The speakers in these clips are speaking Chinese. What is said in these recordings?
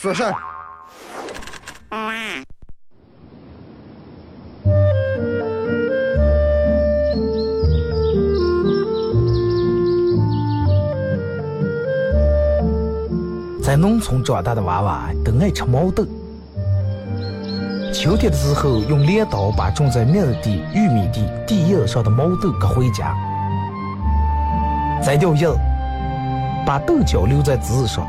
说事儿。在农村长大的娃娃都爱吃毛豆。秋天的时候，用镰刀把种在麦地、玉米地地叶上的毛豆割回家，摘掉叶，把豆角留在枝上，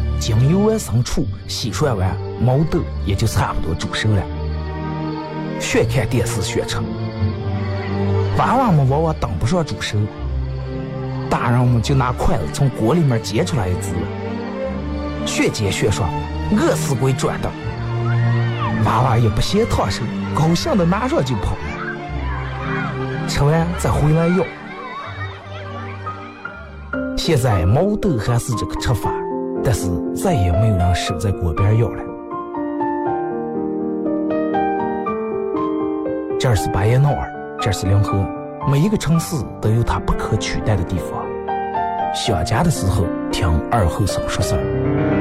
将油完生醋，洗涮完，毛豆也就差不多煮熟了。学看电视学吃。娃娃们往往等不上煮熟，大人们就拿筷子从锅里面夹出来一只，学煎学涮，饿死鬼转的。娃娃也不嫌烫手，高兴的拿上就跑，吃完再回来要。现在毛豆还是这个吃法，但是再也没有人守在锅边要了。这儿是巴彦淖尔，这儿是临河，每一个城市都有它不可取代的地方。想家的时候，听二后生说事儿。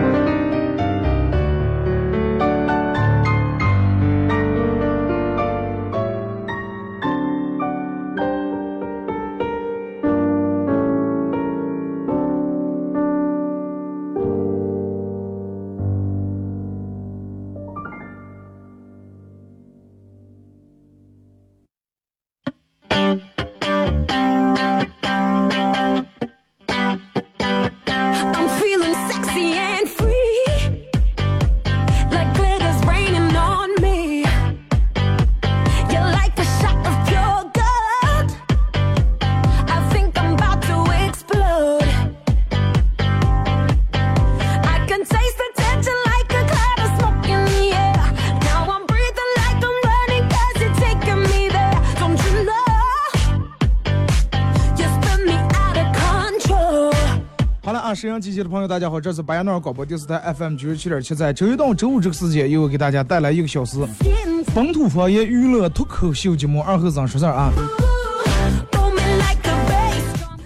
沈阳机器的朋友，大家好，这是白彦淖尔广播电视台 FM 九十七点七，在周一到周五这个时间，又给大家带来一个小时本土方言娱乐脱口秀节目《二后生说事儿》啊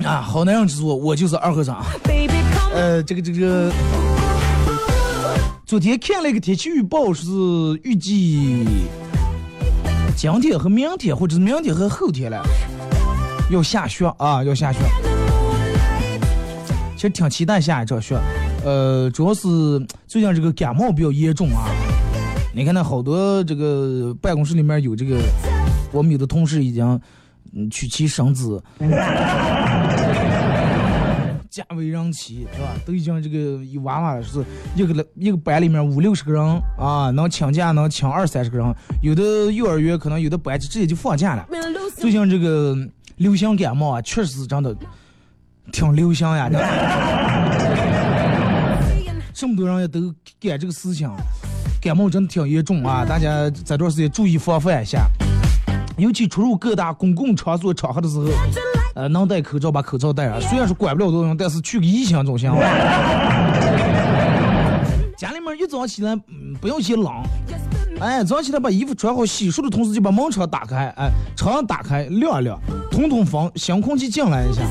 啊，好男人之作，我就是二后生。baby, come 呃，这个这个，昨天看了一个天气预报，是预计今天和明天，或者是明天和后天了，要下雪啊，要下雪。其实挺期待下一场雪，呃，主要是 最近这个感冒比较严重啊。你看那好多这个办公室里面有这个，我们有的同事已经嗯娶妻生子。家为人妻是吧？都已经这个有娃娃了，是一个一个班里面五六十个人啊，能请假能请二三十个人，有的幼儿园可能有的班就直接就放假了。最近这个流行感冒啊，确实是真的挺流行呀。这 么多人也都干这个事情，感冒真的挺严重啊！大家这段时间注意防范一下，尤其出入各大公共场所场合的时候，呃，能戴口罩把口罩戴上。虽然说管不了多少人，但是去个疫情总行。家里面一早起来，嗯，不要嫌冷，哎，早上起来把衣服穿好，洗漱的同时就把门窗打开，哎，窗打开晾一晾，通通风，新空气进来一下，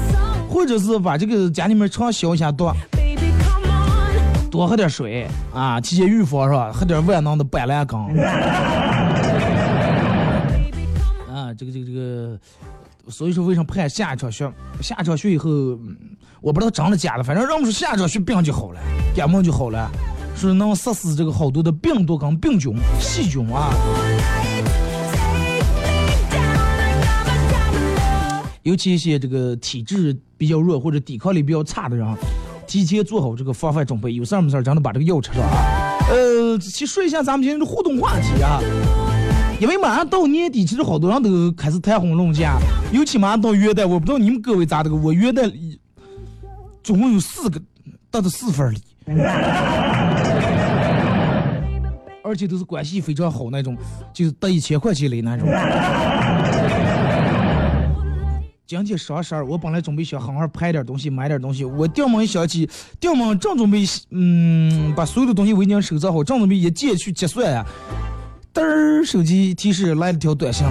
或者是把这个家里面常消一下毒.多喝点水啊，提前预防是吧？喝点万能的板蓝根。啊，这个这个这个，所以说为什么盼下一场雪？下一场雪以后，嗯我不知道真的假的，反正让我们说下一场雪病就好了，感冒就好了。说能杀死这个好多的病毒跟病菌、细菌啊。尤其一些这个体质比较弱或者抵抗力比较差的人，提前做好这个防范准备，有事儿没事儿真的把这个药吃上啊。呃，先说一下咱们今天的互动话题啊，因为马上到年底，其实好多人都开始谈婚论嫁，尤其马上到元旦，我不知道你们各位咋的个，我元旦总共有四个得的四份礼，而且都是关系非常好那种，就是得一千块钱礼那种。今天双十二，我本来准备想好好拍点东西，买点东西。我掉门一想起，掉门正准备，嗯，把所有的东西我已经收拾好，正准备一键去结算呀。嘚儿，手机提示来了条短信，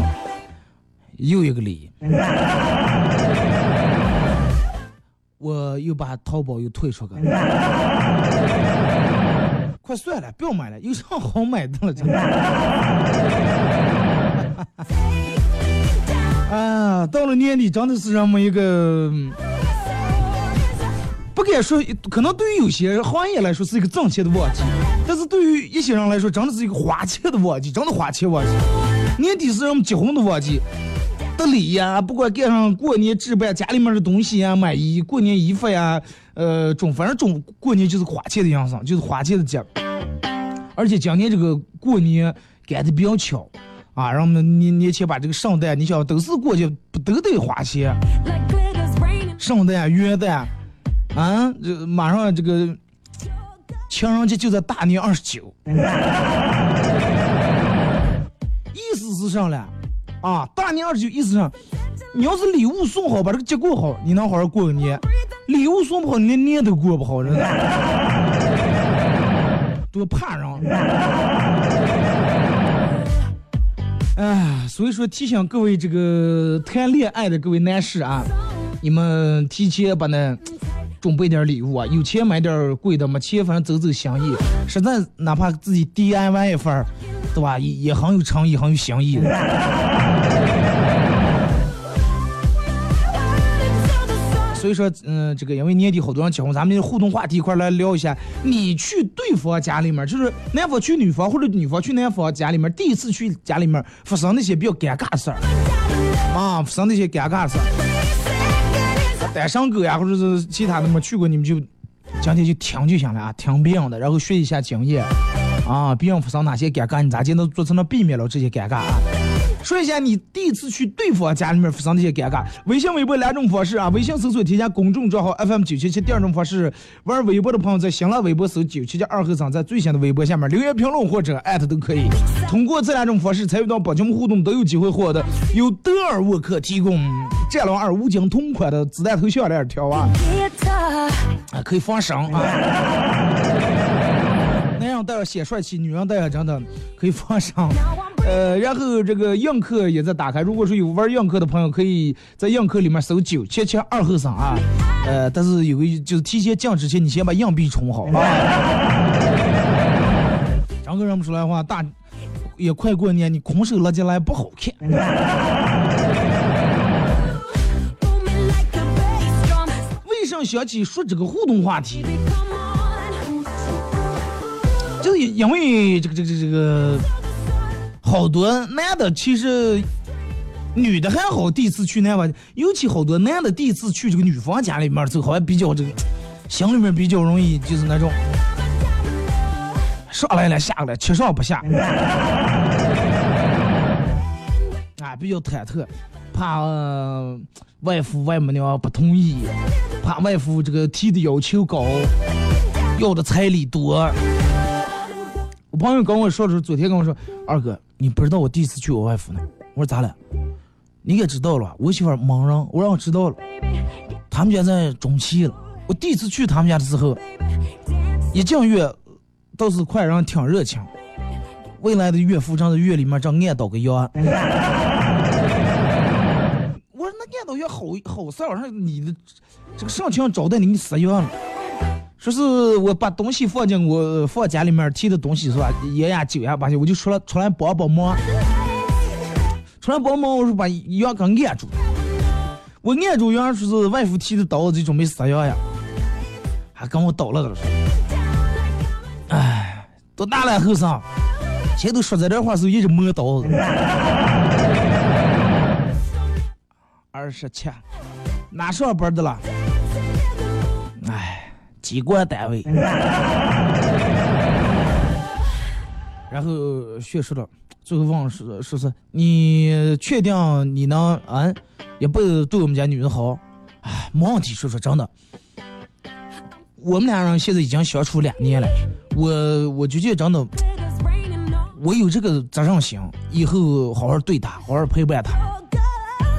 又一个礼。我又把淘宝又退出去。快算了，不要买了，有啥好买的了？真的。啊，到了年底真的是这么一个，不敢说，可能对于有些行业来说是一个挣钱的旺季，但是对于一些人来说，真的是一个花钱的旺季，真的花钱旺季。年底是人们结婚的旺季，得礼呀，不管赶上过年置办家里面的东西呀，买衣过年衣服呀，呃，中反正中过年就是花钱的样子，就是花钱的节。而且今年这个过年赶得比较巧。啊，让我们年年前把这个圣诞，你想都是过去不都得花钱？圣诞、元旦，啊，这马上这个情人节就在大年二十九。意思是啥了？啊，大年二十九意思上，你要是礼物送好，把这个节过好，你能好好过个年；礼物送不好，你连年都过不好，真的。多怕人！哎，所以说提醒各位这个谈恋爱的各位男士啊，你们提前把那准备点礼物啊，有钱买点贵的，没钱反正走走心意，实在哪怕自己 DIY 一份儿，对吧？也也很有诚意，很有心意的所以说，嗯，这个因为年底好多人结婚，咱们互动话题一块来聊一下。你去对方家里面，就是男方去女方或者女方去男方家里面，第一次去家里面发生那些比较尴尬事儿啊，发生那些尴尬事儿。单身狗呀，或者是其他的没去过，你们就今天就听就行了啊，听别人的，然后学一下经验啊，别人发生哪些尴尬，你咋就能做成了避免了这些尴尬啊？说一下你第一次去对方家里面发生的那些尴尬。微信、微博两种方式啊，微信搜索添加公众账号 FM 九七七。第二种方式，玩微博的朋友在新浪微博搜九七七二和尚，在最新的微博下面留言评论或者艾特都可以。通过这两种方式参与到本节目互动，都有机会获得由德尔沃克提供战狼二五金同款的子弹头项链条啊，啊可以防伤啊。男人戴上显帅气，女人戴上真的可以防伤。呃，然后这个映客也在打开。如果说有玩映客的朋友，可以在映客里面搜九七七二后生啊。呃，但是有个就是提前降之前，你先把硬币充好啊。张哥，认不出来的话，大也快过年，你空手拉进来不好看。为什么想起说这个互动话题？就是因为这个这个这个。好多男的其实，女的还好，第一次去男方，尤其好多男的第一次去这个女方家里面，就好像比较这个，心里面比较容易就是那种 上来了下来，七上不下，啊，比较忐忑，怕外父外母娘不同意，怕外父这个提的要求高，要的彩礼多。我朋友跟我说的时候，昨天跟我说，二哥。你不知道我第一次去我外父那，我说咋了？你也知道了，我媳妇忙人，我让我知道了。他们家在中期了，我第一次去他们家的时候，一进院倒是快人挺热情。未来的岳父正在院里面正按倒个药。我说那按倒药好好事儿，说你的这个上情招待你，你死药了。说是我把东西放进我放家里面提的东西是吧？烟呀酒呀把些，我就出来出来帮帮忙。出来帮忙，我说把药给按住。我按住药，说是外父提的刀子，就准备杀药呀，还跟我叨了个说。多大了后生？前头说这点话时候一直摸刀子。二十七，哪上班的了？哎，机关单位。然后学说了，最后问是是是，你确定你能嗯一辈子对我们家女人好？哎，没问题，说说真的。我们俩人现在已经相处两年了，我我就觉得真的，我有这个责任心，以后好好对她，好好陪伴她。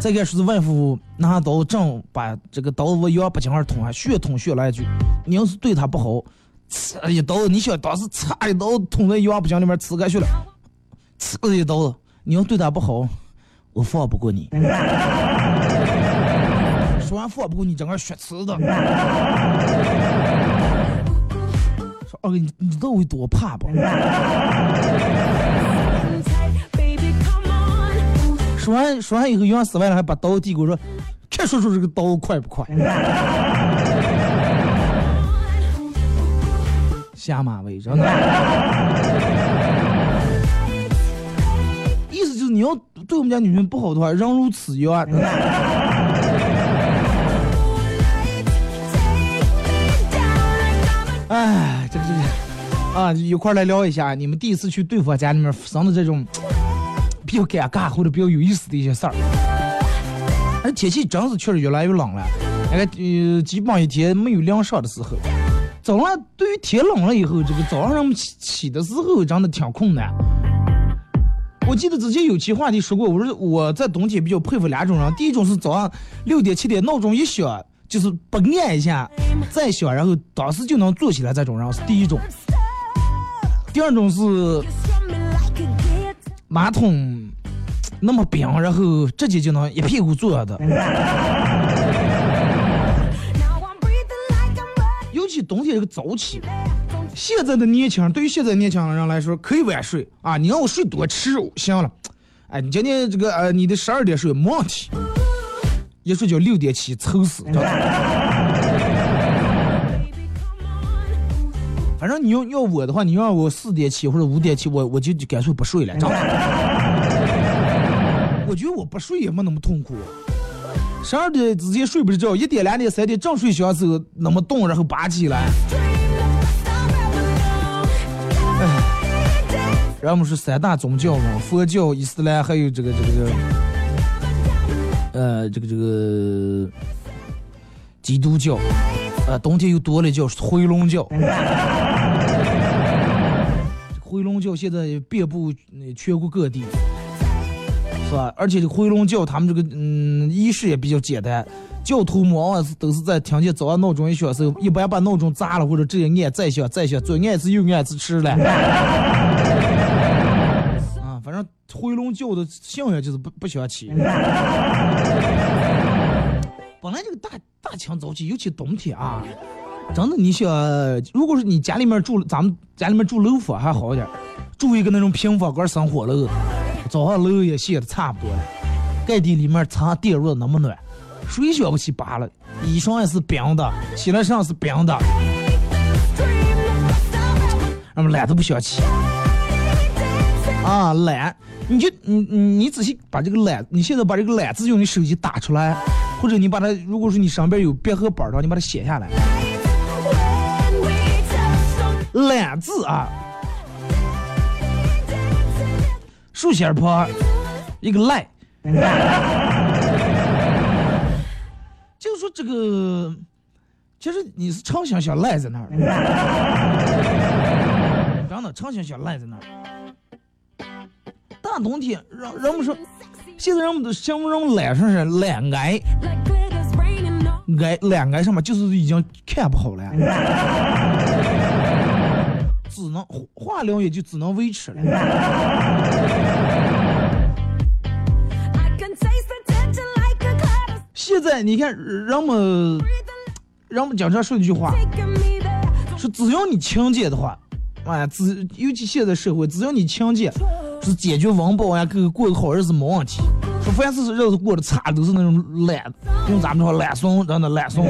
再该说是外父拿刀正把这个刀往腰不颈上捅，还血捅血来一句：“你要是对他不好，刺一刀，你想当时刺一刀捅在腰不颈里面刺开去了，刺一刀，你要对他不好，我放不过你。”说完放不过你，整个血呲的。二哥，你你知道我有多怕不？说完说完以后，杨死完了，还把刀递给我说：“看叔叔这个刀快不快？”下马威，真的。意思就是你要对我们家女人不好的话，人如此样，真的。哎，这个这个啊，一块来聊一下你们第一次去对方家里面生的这种比较尴尬或者比较有意思的一些事儿。哎，天气真是确实越来越冷了，那个呃，基本上一天没有凉爽的时候。早上对于天冷了以后，这个早上起起的时候真的挺困难。我记得之前有期话题说过，我说我在冬天比较佩服两种人，第一种是早上六点七点闹钟一响，就是不按一下再响，然后当时就能坐起来这种人是第一种。第二种是马桶那么冰，然后直接就能一屁股坐下的。尤其冬天这个早起，现在的年轻人对于现在年轻人来说可以晚睡啊，你让我睡多迟行了。哎，你今天这个呃，你的十二点睡没问题，一睡觉六点起，愁死。反正你要要我的话，你让我四点起或者五点起，我我就干脆不睡了。我觉得我不睡也没那么痛苦。十二点之前睡不着觉，一点、两点、三点正睡醒的时候那么动，然后拔起来。Dream of a star ever 然后我们是三大宗教嘛，佛教、伊斯兰，还有这个这个这个，呃，这个这个基督教，呃，冬天又多了一教是回龙教。回龙教现在遍布全国各地，是吧？而且这回龙教他们这个嗯仪式也比较简单，教徒们往往是都是在听见早上闹钟一响时候，一般把闹钟砸了或者直接按再响再响，左按一次右按一次吃了。啊，反正回龙教的信仰就是不不想起。本来这个大大清早起，尤其冬天啊，真的，你想，如果是你家里面住，咱们家里面住楼房还好一点，住一个那种平房间生火楼，早上楼也卸的差不多了，盖地里面藏电褥那么暖，水想不起拔了，衣裳也是冰的，起来上是冰的，俺们懒都不想起。啊，懒，你就你你仔细把这个懒，你现在把这个懒字用你手机打出来，或者你把它，如果说你上边有笔和本的话，你把它写下来。懒字啊，竖心旁一个赖，就说这个，其实你是畅想想赖在那儿，真的畅想想赖在那儿。大冬天，人人们说，现在人们都形容人懒上是懒癌，癌懒癌什么，就是已经看不好了，只能化疗也就只能维持了。现在你看人们，人们经常说一句话，说只要你勤俭的话，哎，只尤其现在社会，只要你勤俭，是解决温饱呀，过过个好日子没问题。说凡是日子过得差，都是那种懒，用咱们说懒怂，真的懒怂。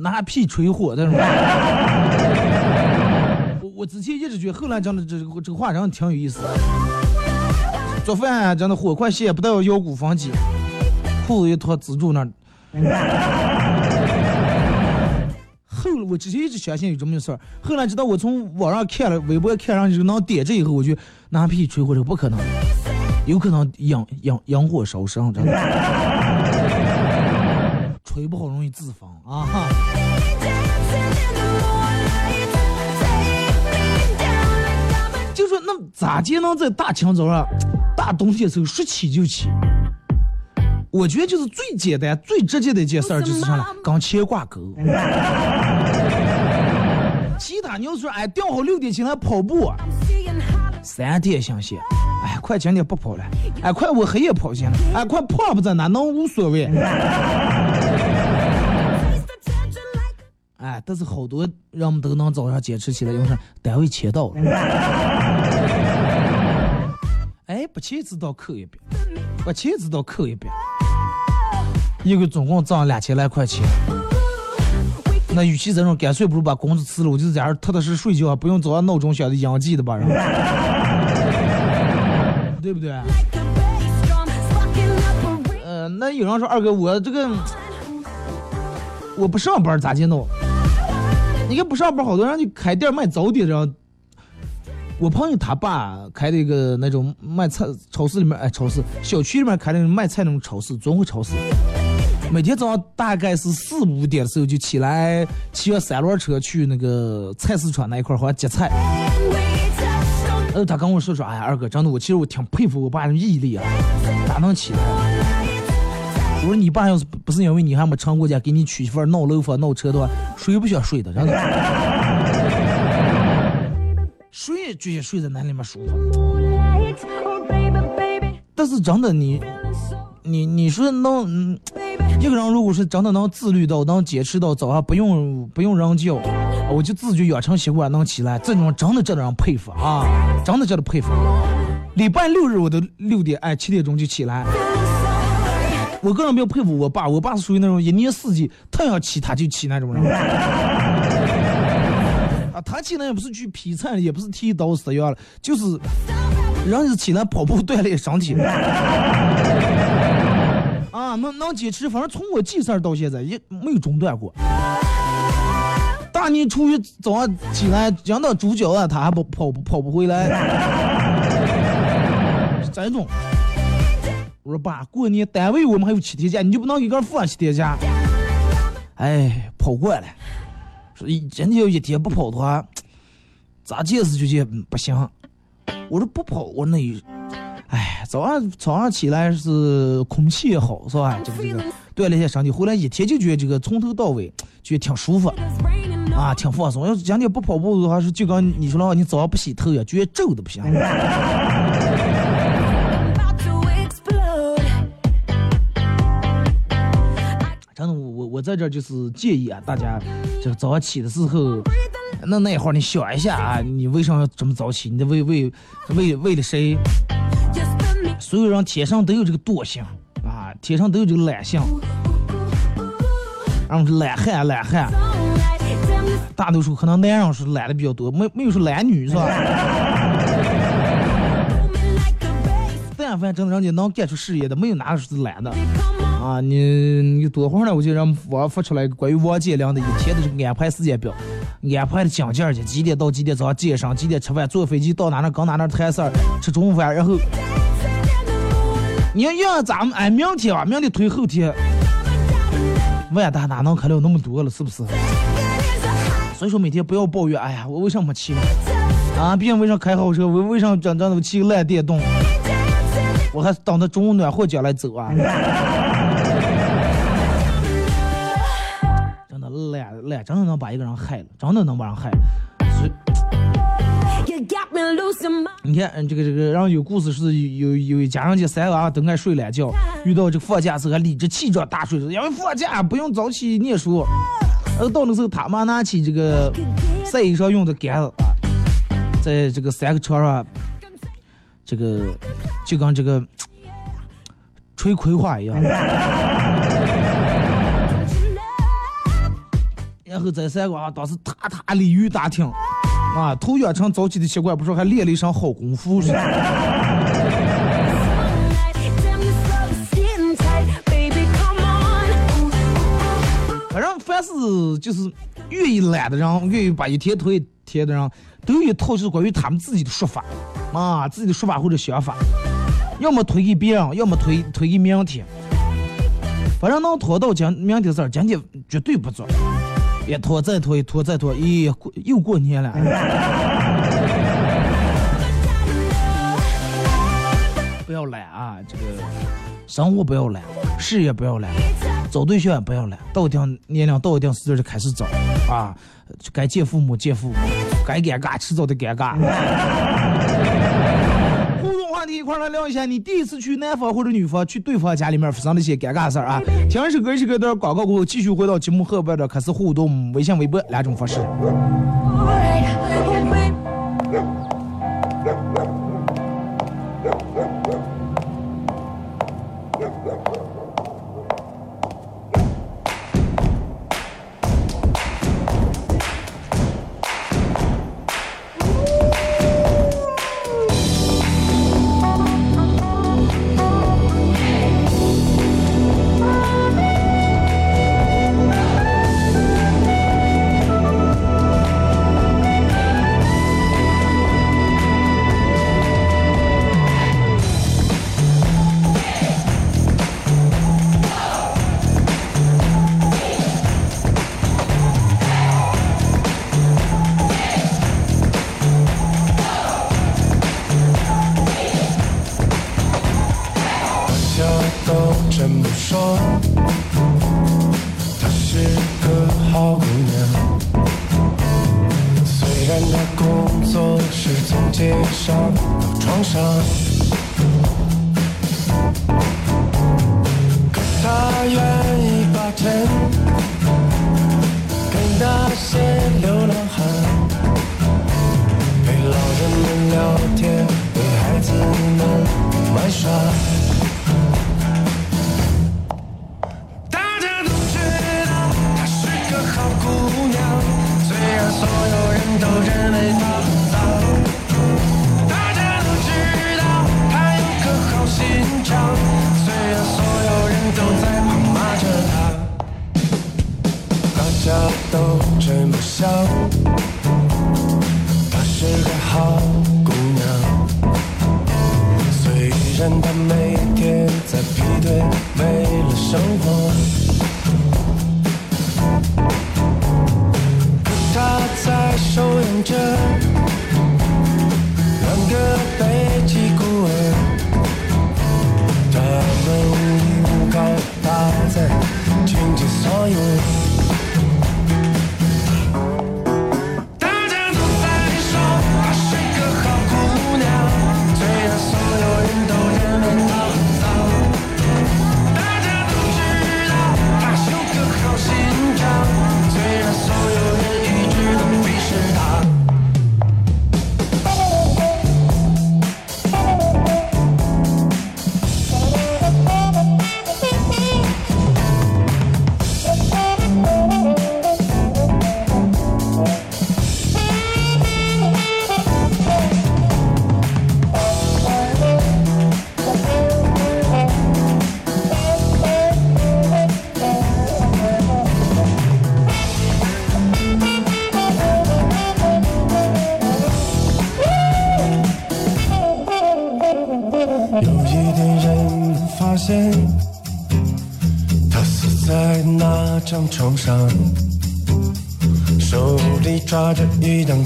拿屁吹火那种。我我之前一直觉得后来讲的这这个话真的挺有意思的。做饭，真的火快些，不带腰鼓风机，裤子一脱支住那。后来我之前一直相信有这么个事儿，后来直到我从网上看了微博看上去能点这以后，我就拿屁吹火这个不可能，有可能引引引火烧身，真的。吹不好容易自焚啊哈！就说那咋就能在大清早上大冬天时候说起就起？我觉得就是最简单、最直接的一件事儿，就是啥呢？跟钱挂钩。其他你要说哎，调好六点起来跑步，三点想写，哎，快今天不跑了，哎，快我黑夜跑行了，哎，快跑不在哪能无所谓。但是好多人们都能早上坚持起来，因为啥？单位签到了。哎，不签字到扣一遍，不签字到扣一遍，一个总共挣两千来块钱。那与其这种，干脆不如把工资辞了，我就在这儿踏踏实实睡觉，不用早上闹钟响的应季的吧，然后 对不对？呃，那有人说二哥，我这个我不上班咋接弄？你看不上班，好多人就开店卖早点，然后我朋友他爸开的一个那种卖菜超市里面，哎，超市小区里面开的那种卖菜那种超市，综合超市。每天早上大概是四五点的时候就起来，骑个三轮车去那个菜市场那一块儿好像接菜。呃，他跟我说说，哎呀，二哥，真的，我其实我挺佩服我爸的毅力啊，咋能起来？我说你爸要是不是因为你还没成过家，给你娶媳妇儿闹楼房闹车的话，谁不想睡的？真的，睡就想睡在那里面舒服。但是真的你，你你说能，嗯，一个人如果是真的能自律到，能坚持到早上不用不用人叫，我就自觉养成习惯能起来，这种真的这让人佩服啊，真的叫他佩服。礼拜六日我都六点哎七点钟就起来。我个人比较佩服我爸，我爸是属于那种一年四季太阳起他就起那种人。啊，他起来也不是去劈柴，也不是剃刀死样了，就是人是起来跑步锻炼身体。啊，能能坚持，反正从我记事儿到现在也没有中断过。大年初一早上起来讲到猪脚啊，他还不跑不跑不回来，是这种。我说爸，过年单位我们还有七天假，你就不能给个放七天假？哎，跑惯了，说真的要一天不跑的话，咋解释就解不行。我说不跑，我那，哎，早上早上起来是空气也好，是吧？这个这个锻炼一下身体，回来一天就觉得这个从头到尾觉得挺舒服，啊，挺放松。要是今天不跑步的话，是就跟你说的话，你早上不洗头呀，觉得皱的不行。真的，我我在这就是建议啊，大家这个早上起的时候，那那会儿你想一下啊，你为什么要这么早起？你为为为为了谁？所有人天生都有这个惰性啊，天生都有这个懒性，然后是懒汉懒汉，大多数可能男人是懒的比较多，没没有说懒女是吧？但凡真的人家能干出事业的，没有哪个是懒的。啊，你你多会儿呢？我就让网发出来关于王健林的一天的这个安排时间表，安排的讲件儿去，几点到几点早上健身，几点吃饭，坐飞机到哪哪刚哪哪谈事儿，吃中午饭，然后你要要咱们哎，明天吧，明天推后天，万达哪能开了那么多了，是不是？所以说每天不要抱怨，哎呀，我为什么没骑呢？啊，别人为啥开好车，我为啥真真的骑个烂电动？我还等着中午暖和奖来走啊！真的能把一个人害了，真的能把人害了。所以你看，嗯，这个这个，然后有故事是有有有一家人家三个啊都爱睡懒觉，遇到这个放假时候还理直气壮大睡着，因为放假不用早起念书。呃，到那时候他妈拿起这个晒衣裳用的杆子，在这个三个床上。这个就跟这个吹葵花一样，然后在三国啊，当时踏踏鲤鱼打挺，啊，头养成早起的习惯，不说还练了一身好功夫是？反正凡是就是愿意懒的人，愿意把一天推一天的人，都有一套就是关于他们自己的说法，啊，自己的说法或者想法，要么推给别人，要么推推给明天。反正能拖到今明天事儿，今天绝对不做。一拖再拖，一拖再拖，咦，过又过年了。不要懒啊，这个生活不要懒，事业不要懒，找对象也不要懒，到一定年龄到一定岁数就开始找啊，该见父母见父母，该尴尬迟早得尴尬。一块来聊一下，你第一次去男方或者女方去对方家里面发生的一些尴尬事儿啊。听一首歌，一首歌段广告过后，继续回到节目后半段开始互动，微信、微博两种方式。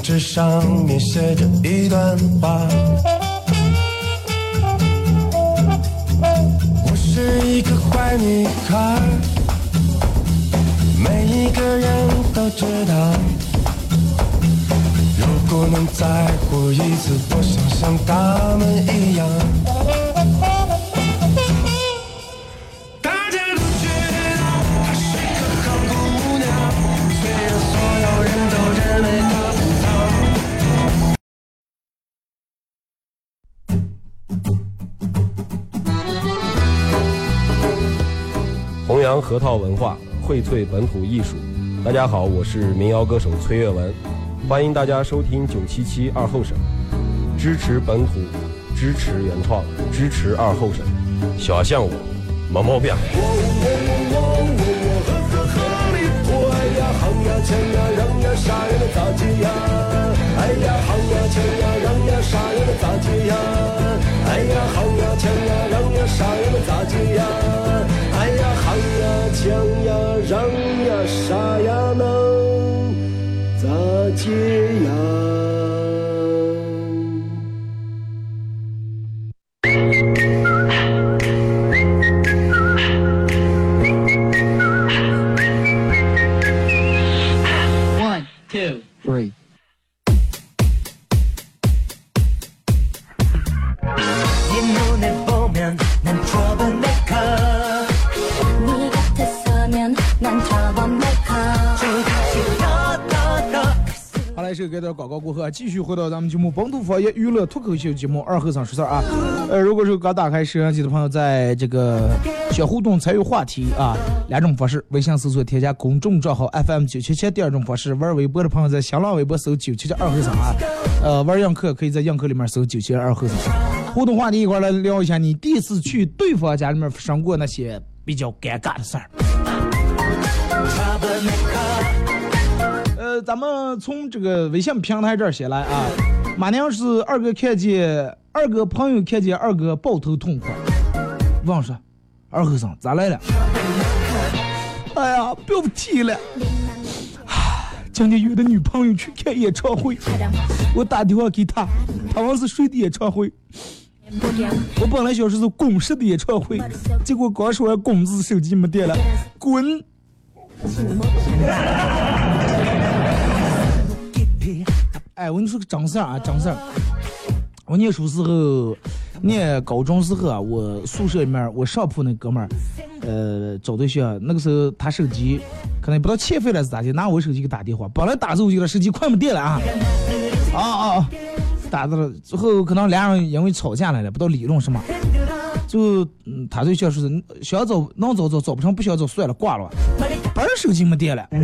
纸，上面写着一段话。我是一个坏女孩，每一个人都知道。如果能再活一次，我想像他们一样。扬核桃文化，荟萃本土艺术，大家好，我是民谣歌手崔月文，欢迎大家收听九七七二后生，支持本土，支持原创，支持二后生，小象我，没毛病。哎呀，哎呀，哎呀。想呀，让呀，啥呀，能咋解呀？给点广告过后啊，继续回到咱们节目本土方言娱乐脱口秀节目二和尚说事儿啊。呃，如果是刚打开摄像机的朋友，在这个小互动参与话题啊，两种方式：微信搜索添加公众账号 FM 九七七；第二种方式，玩微博的朋友在新浪微博搜九七七二和尚啊。呃，玩映客可以在映客里面搜九七二和尚。互动话题一块来聊一下，你第一次去对方家里面发生过那些比较尴尬的事儿。咱们从这个微信平台这儿先来啊。马娘是二哥看见二哥朋友看见二哥抱头痛哭，问说：“二和尚咋来了？”哎呀，不要提了。唉今天约的女朋友去看演唱会，我打电话给她，她问是谁的演唱会。我本来想说是公式的演唱会，结果刚说完“公”字，手机没电了，滚！哎，我跟你说个真事儿啊，真事儿。我念书时候，念高中时候啊，我宿舍里面我上铺那哥们儿，呃，找对象，那个时候他手机可能不知道欠费了是咋的，拿我手机给打电话，本来打着手机了，手机快没电了啊，啊啊啊，打着了之后，可能俩人因为吵架来了，不知道理论什么，就，他对象说是想找能找找，找不成不想找算了，挂了吧，本儿手机没电了。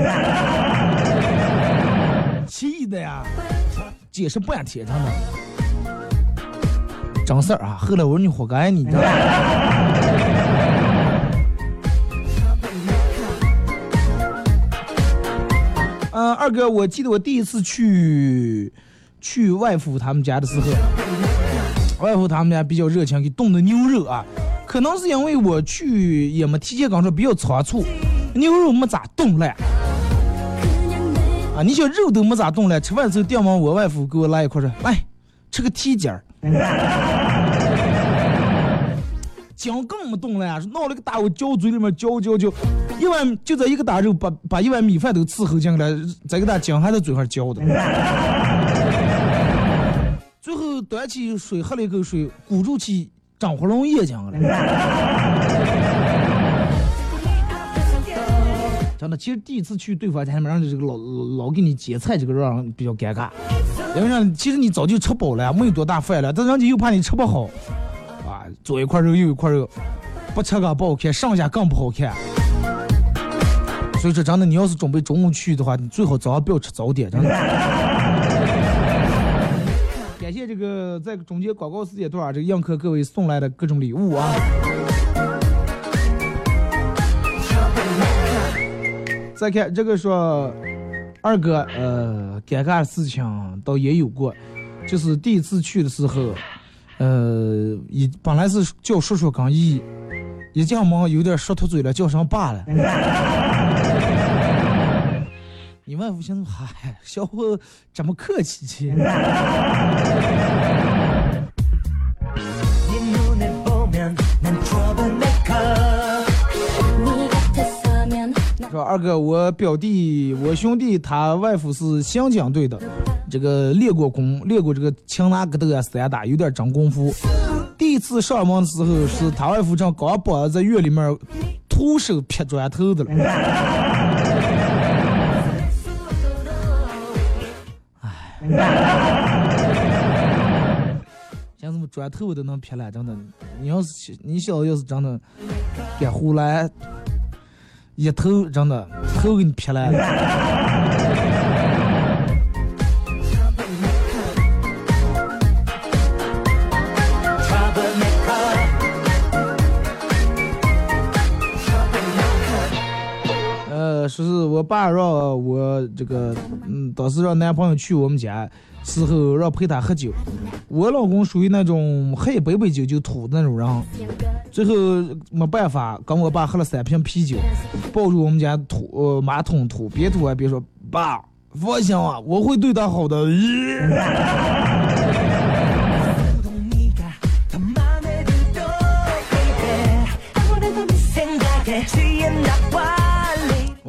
气的呀，解释半天，他们，真事儿啊！后来我说你活该，你知道吗？嗯，二哥，我记得我第一次去去外父他们家的时候，外父他们家比较热情，给冻的牛肉啊，可能是因为我去也没提前跟说比较仓促，牛肉没咋冻烂。啊，你想肉都没咋动了，吃饭的时候掉毛，我外父给我拉一块说，来吃个蹄筋儿，姜更没动了呀，闹了个大我嚼嘴里面嚼嚼嚼，一碗就这一个大肉把把一碗米饭都伺候进来，再给他姜还在嘴上嚼的，最后端起水喝了一口水，鼓住起张活龙眼睛了。真的，其实第一次去对方家里面，让这个老老给你接菜，这个让人比较尴尬。因为让其实你早就吃饱了，没有多大饭了，但人家又怕你吃不好，啊，左一块肉右一块肉，不吃个不好看，剩下更不好看。所以说，真的，你要是准备中午去的话，你最好早上不要吃早点，真的。感谢这个在中间广告时间段，这个映客各位送来的各种礼物啊。再看这个说，二哥，呃，尴尬的事情倒也有过，就是第一次去的时候，呃，一本来是叫叔叔跟姨，一进门有点说脱嘴了，叫上爸了。你外父寻思，嗨，小伙这么客气去。说二哥，我表弟，我兄弟他外父是刑警队的，这个练过功，练过这个擒拿格斗啊、散打，有点真功夫。第一次上门的时候，是他外父正刚把在院里面徒手劈砖头的了。唉，像这么砖头都能劈烂，真的。你要是你小子要是真的敢胡来。一头真的头给你劈烂了。呃，说是我爸让我这个，嗯，当时让男朋友去我们家，时候让陪他喝酒。我老公属于那种喝一杯杯酒就吐的那种人，最后没办法，跟我爸喝了三瓶啤酒，抱住我们家吐呃马桶吐，别吐还别说，爸放心啊，我会对他好的。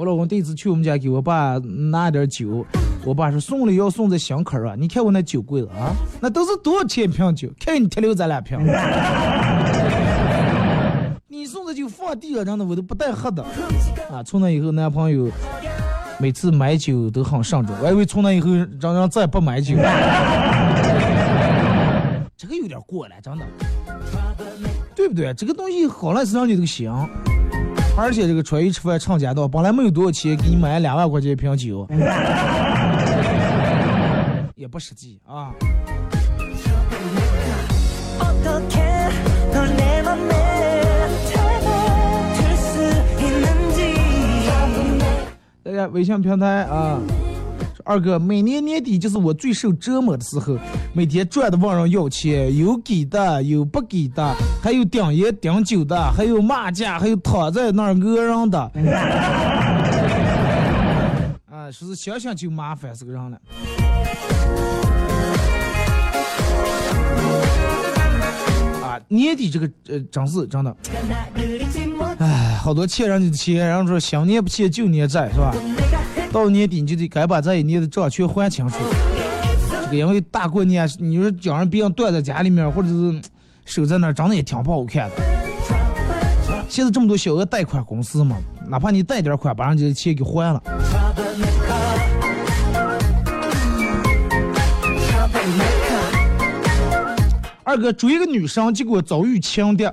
老公第一次去我们家给我爸拿点酒，我爸说送礼要送在箱口啊，你看我那酒柜子啊，那都是多少钱一瓶酒？看你提溜咱俩瓶。你送的酒放地上，真的我都不带喝的。啊，从那以后男朋友每次买酒都很慎重，我以为从那以后让让再也不买酒。这个有点过了，真的，对不对？这个东西好赖是让你都行。而且这个出去吃饭唱家道，本来没有多少钱，给你买两万块钱一瓶酒，也不实际啊。大家微信平台啊，二哥，每年年底就是我最受折磨的时候，每天赚的问人要钱，有给的，有不给的，还有顶烟顶酒的，还有骂架，还有躺在那儿讹人的。啊，说是想想就麻烦这个人了。啊，年底这个呃，真是真的，唉，好多欠人家的钱，然后说想年不欠旧年债，是吧？到年底你就得该把这一年的账全还清楚。这个因为大过年，你说叫人别人断在家里面，或者是守在那儿，长得也挺不好看的。现在这么多小额贷款公司嘛，哪怕你贷点款，把人家的钱给还了。二哥追一个女生，结果遭遇强敌。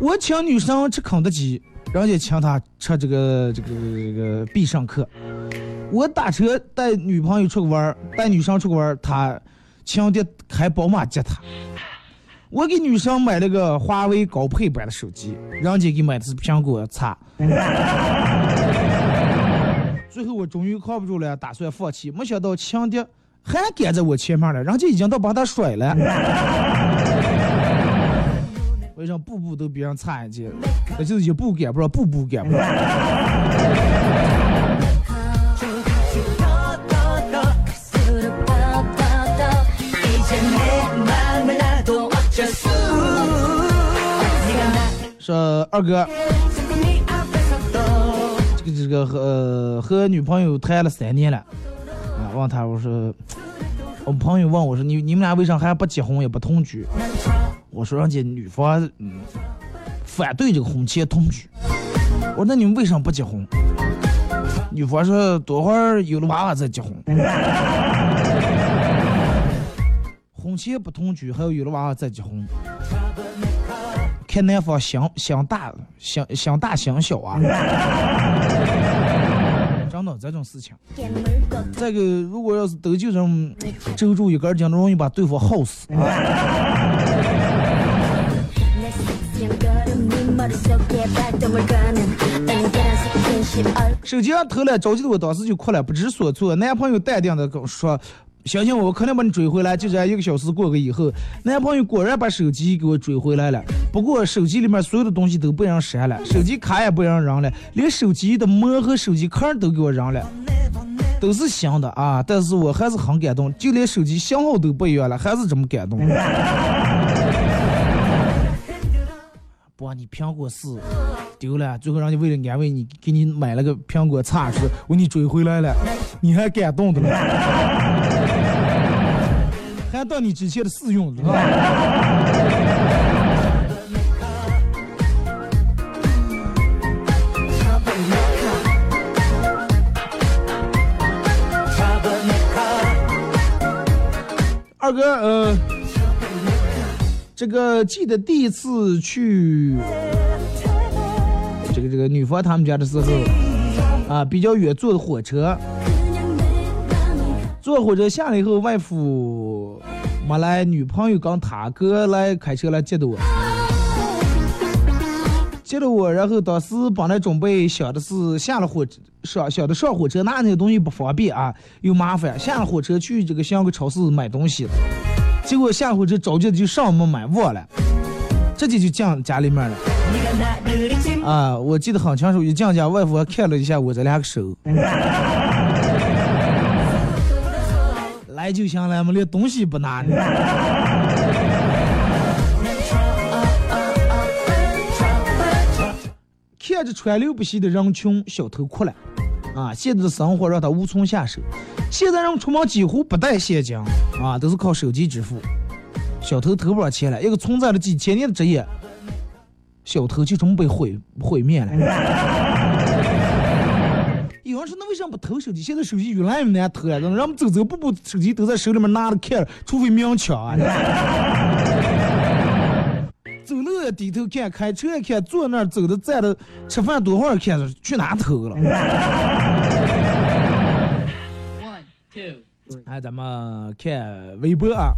我请女生吃肯德基，人家请她吃这个这个这个必胜客。我打车带女朋友出去玩，带女生出去玩儿，他强敌开宝马接她。我给女生买了个华为高配版的手机，人家给买的是苹果叉。最后我终于靠不住了，打算放弃，没想到强敌还赶在我前面了，人家已经都把他甩了。为啥步步都比人差一截？那就是一步赶不上，步步赶不上。说二哥，这个这个和、和女朋友谈了三年了，啊，问他我说，我朋友问我说你你们俩为啥还不结婚也不同居？我说人家女方嗯反对这个婚前同居。我说那你们为什么不结婚？女方说多会儿有了娃娃再结婚。婚前不同居，还要有了娃娃再结婚。看男方想想大想想大想小啊，真的这种事情。这个，如果要是都就这种揪住一根筋，容易把对方耗死。手机上偷了，着急的我当时就哭了，不知所措。男朋友淡定的跟我说：“相信我，我肯定把你追回来。”就这样一个小时过个以后，男朋友果然把手机给我追回来了。不过手机里面所有的东西都被人删了，手机卡也被人扔了，连手机的膜和手机壳都给我扔了，都是新的啊！但是我还是很感动，就连手机型号都不一样了，还是这么感动。不，你苹果四丢了，最后人家为了安慰你，给你买了个苹果叉，说我给你追回来了，你还感动的了，还当你之前的试用了。二哥，呃，这个记得第一次去这个这个女方他们家的时候，啊，比较远坐的火车，坐火车下来以后，外父没来，女朋友跟他哥来开车来接的我，接了我，然后当时本来准备想的是下了火车上想的上火车拿那个东西不方便啊，又麻烦，下了火车去这个香港超市买东西，结果下火车着急的就上没买忘了，直接就进家里面了。啊，我记得很清楚，一进家，外婆看了一下我这两个手，来就行了，我连东西不拿呢。看着川流不息的人群，小偷哭了。啊，现在的生活让他无从下手。现在人出门几乎不带现金，啊，都是靠手机支付。小偷偷不上钱了，一个存在了几千年的职业，小偷就这么被毁毁灭了。有人说那为什么不偷手机？现在手机越来越难偷了，人们走走步步手机都在手里面拿着看，除非明抢啊。低头看，开车看，坐那儿走的站的，吃饭多会儿看着去哪头了。One, two, 哎，咱们看微博啊。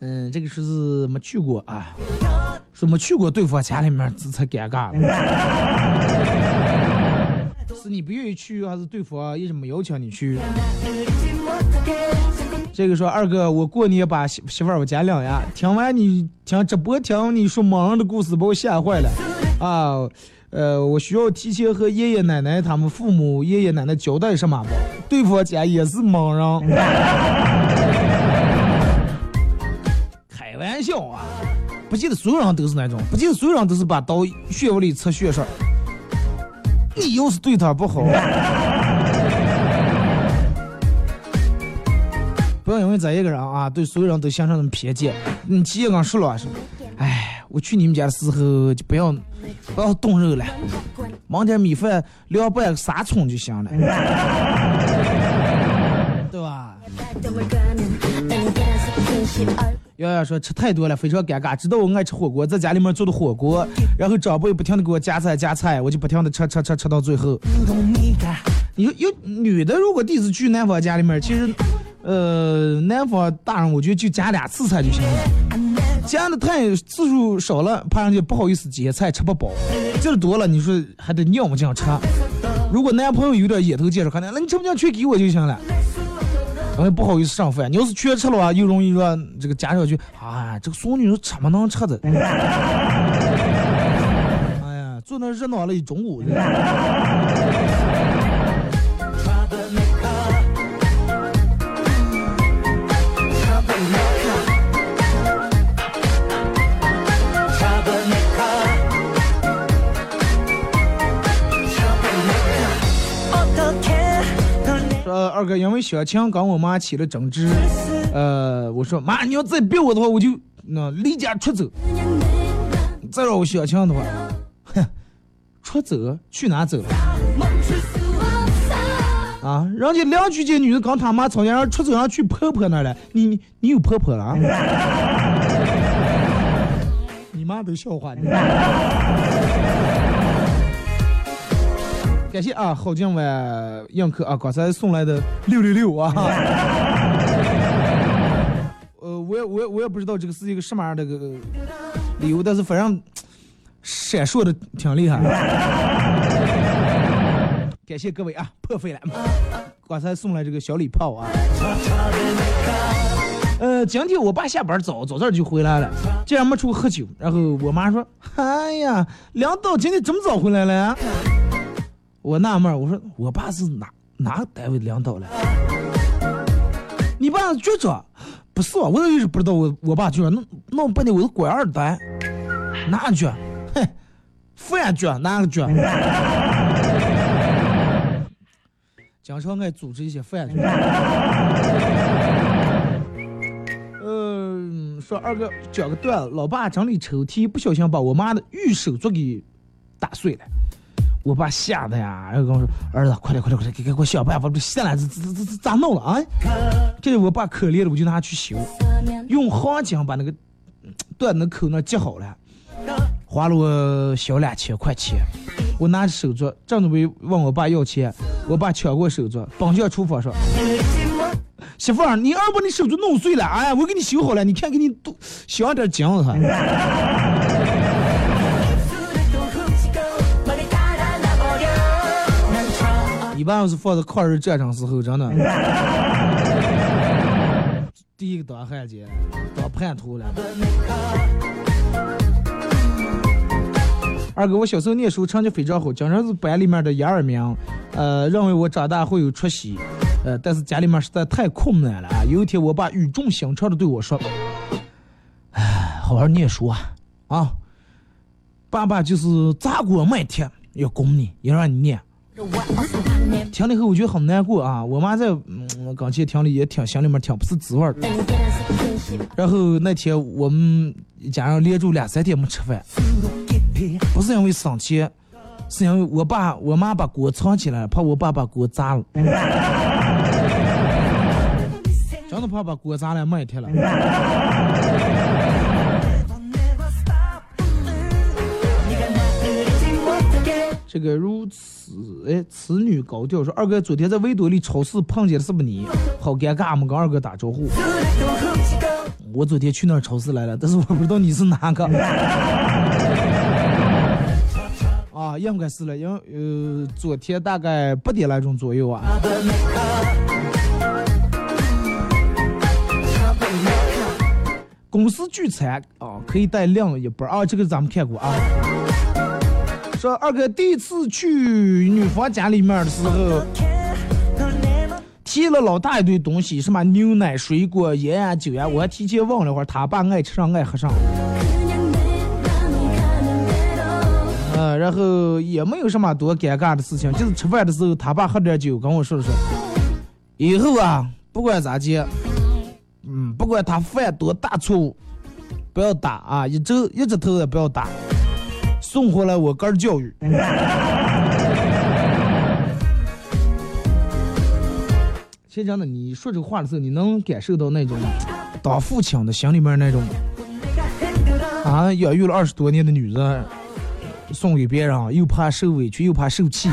嗯，这个数是没去过啊，说没去过对方家里面，这才尴尬了。是你不愿意去还是对方一直没邀请你去。这个说二哥我过年把媳媳妇儿我家两呀听完你听直播听你说忙的故事把我吓坏了。啊呃我需要提前和爷爷奶奶他们父母爷爷奶奶交代什么不对方家也是盲人。开玩笑啊不记得所有人都是那种不记得所有人都是把刀血往里刺血栓你要是对他不好。不要因为咱一个人啊，对所有人都形成那么偏见。你提前刚说了是，哎，我去你们家的时候就不要不要动肉了，忙点米饭凉拌个沙葱就行了，对吧？瑶瑶说吃太多了非常尴尬知道我爱吃火锅在家里面做的火锅然后长辈不停的给我夹菜夹菜我就不停的吃吃吃吃到最后。你说有女的如果第一次去男方家里面其实呃男方大人我觉得就夹俩次菜就行了。夹的太次数少了怕人家不好意思夹菜吃不饱。劲儿多了你说还得尿么劲吃如果男朋友有点野头介绍可能那你吃不进去给我就行了。然后不好意思上饭，你要是全吃了啊，又容易让这个家长去。啊，这个孙女怎么能吃的？哎呀，坐那热闹了一中午。二哥因为小强跟我妈起了争执呃我说妈你要再逼我的话我就那离家出走。再让我小强的话哼出走？去哪走？啊人家梁曲姐女的跟他妈吵架然后出走然后去婆婆那了。你你你有婆婆了 你妈都笑话你。妈感谢啊，好今晚映客啊，刚才送来的六六六啊。呃，我也我也我也不知道这个是一个什么样的个礼物，但是反正闪烁的挺厉害。感谢各位啊，破费了。刚才送来这个小礼炮啊。呃，今天我爸下班早，早早就回来了，竟然没出去喝酒。然后我妈说：“哎呀，梁导今天这么早回来了呀？”我纳闷，我说我爸是哪哪个单位领导了？你爸是局长？不是我，我都一直不知道我我爸局长，弄弄半天我是官二代，哪个局？哼，饭局哪个局？经常爱组织一些饭局。嗯，说二哥讲个段子，老爸整理抽屉，不小心把我妈的玉手镯给打碎了。我爸吓得呀，然后跟我说：“儿子，快点快点快点，给给我想办法，这现在这这这这咋弄了啊？”这是我爸可怜了，我就拿它去修，用黄金把那个嗯断的口那接好了，花了我小两千块钱。我拿着手镯，正准备问我爸要钱，我爸抢过手镯，奔向厨房说：“媳妇儿，你二把你手镯弄碎了，哎，我给你修好了，你看给你多镶点金子。”一般要是放在抗日战争时候，真的，第一个当汉奸，当叛徒了。二哥，我小时候念书成绩非常好，经常是班里面的一二名，呃，认为我长大会有出息，呃，但是家里面实在太困难了啊。有一天，我爸语重心长的对我说：“哎，好好念书啊，啊，爸爸就是砸锅卖铁要供你，要让你念。”听了以后我觉得很难过啊，我妈在嗯刚才听了也挺心里面挺不是滋味儿的。然后那天我们一家人连住两三天没吃饭，不是因为生气，是因为我爸我妈把锅藏起来了，怕我爸把锅砸了，真的怕把锅砸了卖铁了。这个如此哎，此女高调说二哥昨天在维多利超市碰见的是不是你？好尴尬，没跟二哥打招呼。我昨天去那超市来了，但是我不知道你是哪个。啊，应该是了，因为呃，昨天大概八点来钟左右啊。公司聚餐啊，可以带另一半啊，这个咱们看过啊。说二哥第一次去女方家里面的时候，提了老大一堆东西，什么牛奶、水果、烟啊、酒呀，我还提前问了会儿，他爸爱吃上爱喝上，呃，然后也没有什么多尴尬的事情，就是吃饭的时候，他爸喝点酒，跟我说了说，以后啊，不管咋地，嗯，不管他犯多大错误，不要打啊，一直一直头也不要打。送回来我哥儿教育。其实真的，你说这个话的时候，你能感受到那种当父亲的心里面那种啊，养育了二十多年的女子送给别人，又怕受委屈，又怕受气。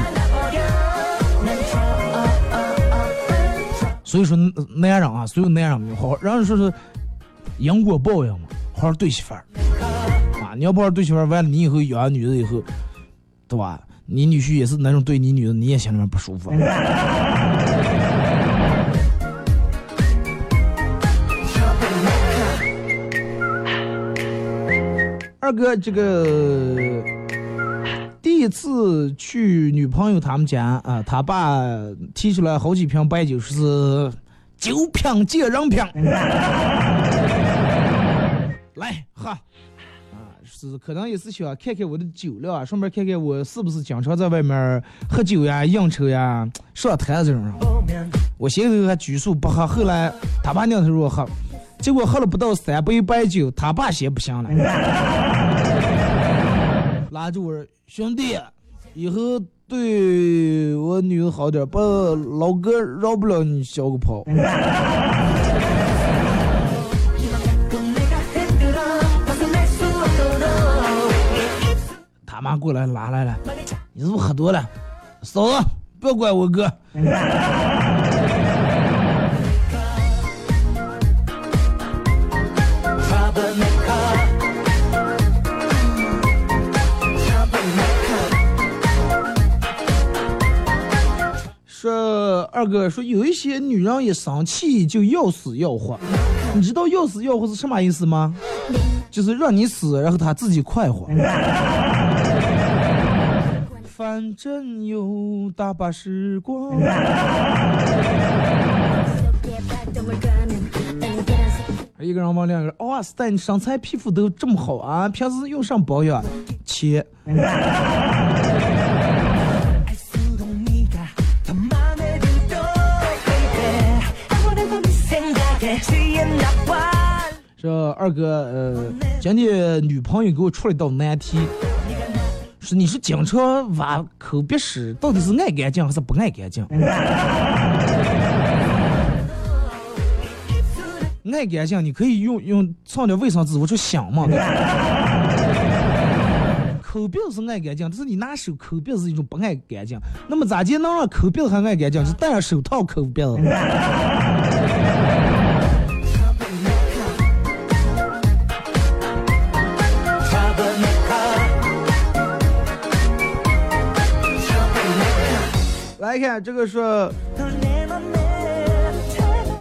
所以说，男人啊，所有男人好好，然后说是因果报应嘛，好好对媳妇儿。你要不好对媳妇儿，完了你以后养女子以后，对吧？你女婿也是那种对你女的，你也心里面不舒服。二哥，这个第一次去女朋友他们家啊，他爸提出来好几瓶白酒，是酒品见人品，来喝。是，可能也是想看看我的酒量啊，顺便看看我是不是经常在外面喝酒呀、应酬呀、上台这种。我先头还拘束不喝，后来他爸娘头说喝，结果喝了不到三杯白酒，他爸先不行了，拉住我兄弟，以后对我女儿好点，不老哥饶不了你小个跑。妈过来拉来了，你是不是喝多了？嫂子，不要怪我哥。说二哥说有一些女人一生气就要死要活，你知道要死要活是什么意思吗？就是让你死，然后她自己快活。反正有大把时光。一个人问两个人，哇塞，你身材皮肤都这么好啊？平时用上保养？切。这二哥，呃，今天女朋友给我出了一道难题，是你是经常挖口鼻屎，到底是爱干净还是不爱干净？爱干净，你可以用用上点卫生纸，我说香嘛。对吧口鼻子是爱干净，但是你拿手抠鼻子是一种不爱干净。那么咋就能让抠鼻子还爱干净？是戴上手套抠鼻子。来看这个是，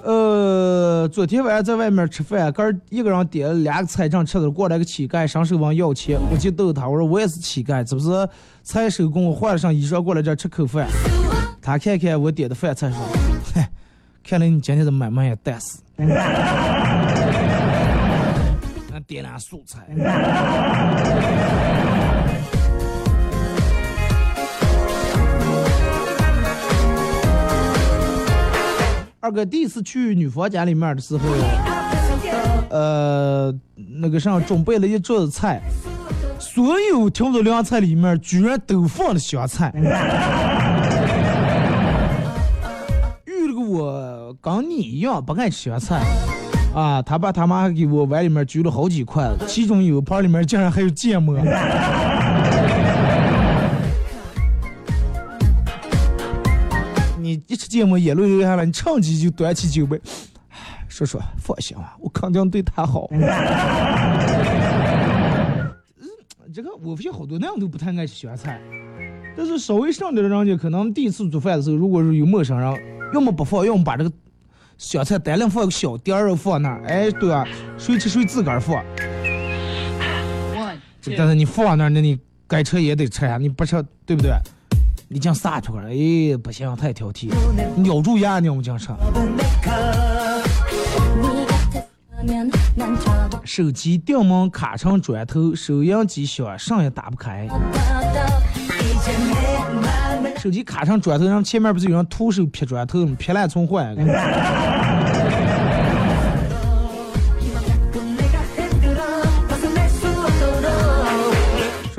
呃，昨天晚上在外面吃饭，刚一个人点了两个菜，正吃着，过来个乞丐，伸手往要钱，我就逗他，我说我也是乞丐，这不是菜手工，换了身衣裳过来这吃口饭。他看看我点的饭菜说，嗨，看来你今天的买卖也淡死。俺点俩素菜。二哥第一次去女方家里面的时候，呃，那个上准备了一桌子菜，所有调的凉菜里面居然都放了香菜。遇了个我跟你一样不爱吃香菜，啊，他爸他妈给我碗里面举了好几块，其中有盘里面竟然还有芥末。一吃芥末眼泪流下来，你趁机就端起酒杯，唉说说放心吧，我肯定对他好。嗯 这个我发现好多那样都不太爱吃香菜，但是稍微上点的人家可能第一次做饭的时候，如果是有陌生人，要么不放，要么把这个香菜单量放个小碟儿放那儿，哎，对啊？谁吃谁自个儿放。但是你放那儿，那你该吃也得吃呀，你不吃对不对？你讲撒出来，哎，不行，太挑剔，你咬住牙，你我们讲啥。手机电门卡成砖头，收音机响，声也打不开。手机卡成砖头，然后前面不是有人徒手劈砖头？劈烂重换。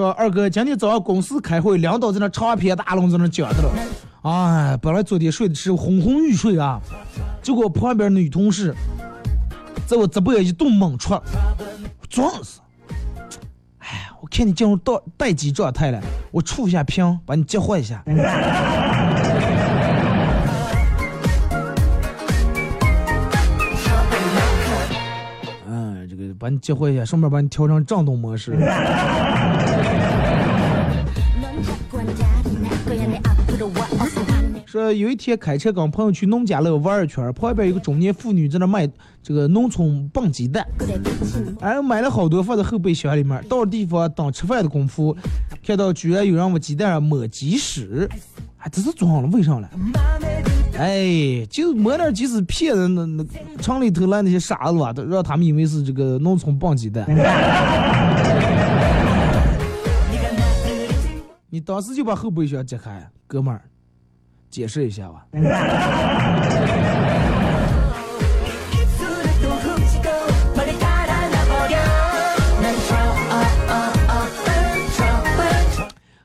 说二哥，今天早上公司开会，领导在那长篇大论在那讲的了。哎，本来昨天睡的是昏昏欲睡啊，结果旁边女同事在我直播间一顿猛戳，真是。哎，我看你进入到待机状态了，我触一下屏，把你激活一下。嗯，这个把你激活一下，顺便把你调成震动模式。说有一天开车跟朋友去农家乐玩一圈，旁边有个中年妇女在那卖这个农村棒鸡蛋，哎，买了好多放在后备箱里面。到地方等吃饭的功夫，看到居然有人往鸡蛋上抹鸡屎，哎，这是装了为啥了？哎，就抹点鸡屎骗人那那城里头来那些傻子吧，都让他们以为是这个农村棒鸡蛋。你当时就把后备箱揭开，哥们儿，解释一下吧。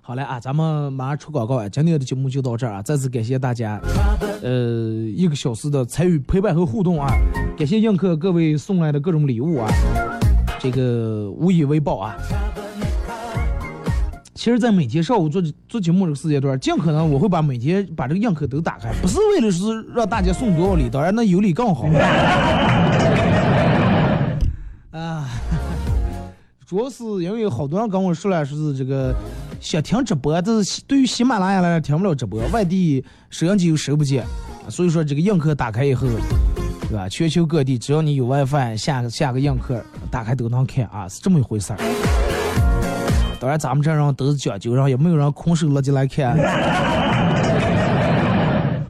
好嘞啊，咱们马上出广告啊！今天的节目就到这儿啊！再次感谢大家，呃，一个小时的参与陪伴和互动啊！感谢映客各位送来的各种礼物啊，这个无以为报啊！其实，在每天上午做做节目这个时间段，尽可能我会把每天把这个映客都打开，不是为了是让大家送多少礼，当然那有礼更好。啊，主要是因为好多人跟我说了，说是这个想听直播，但是对于喜马拉雅来讲听不了直播，外地收音机又收不见，所以说这个映客打开以后，对吧？全球各地只要你有 WiFi，下下个映客打开都能看啊，是这么一回事儿。当然，咱们这人都是讲究，然后也没有人空手了进来看。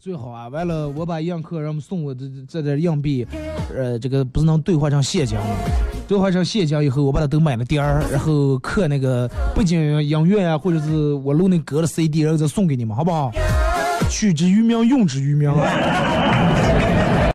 最好啊，完了我把样客让他们送我这这点硬币，呃，这个不是能兑换成现金吗？兑换成现金以后，我把它都买了点儿，然后刻那个背景音乐呀、或者是我录那歌的 CD，然后再送给你们，好不好？取之于民，用之于民啊。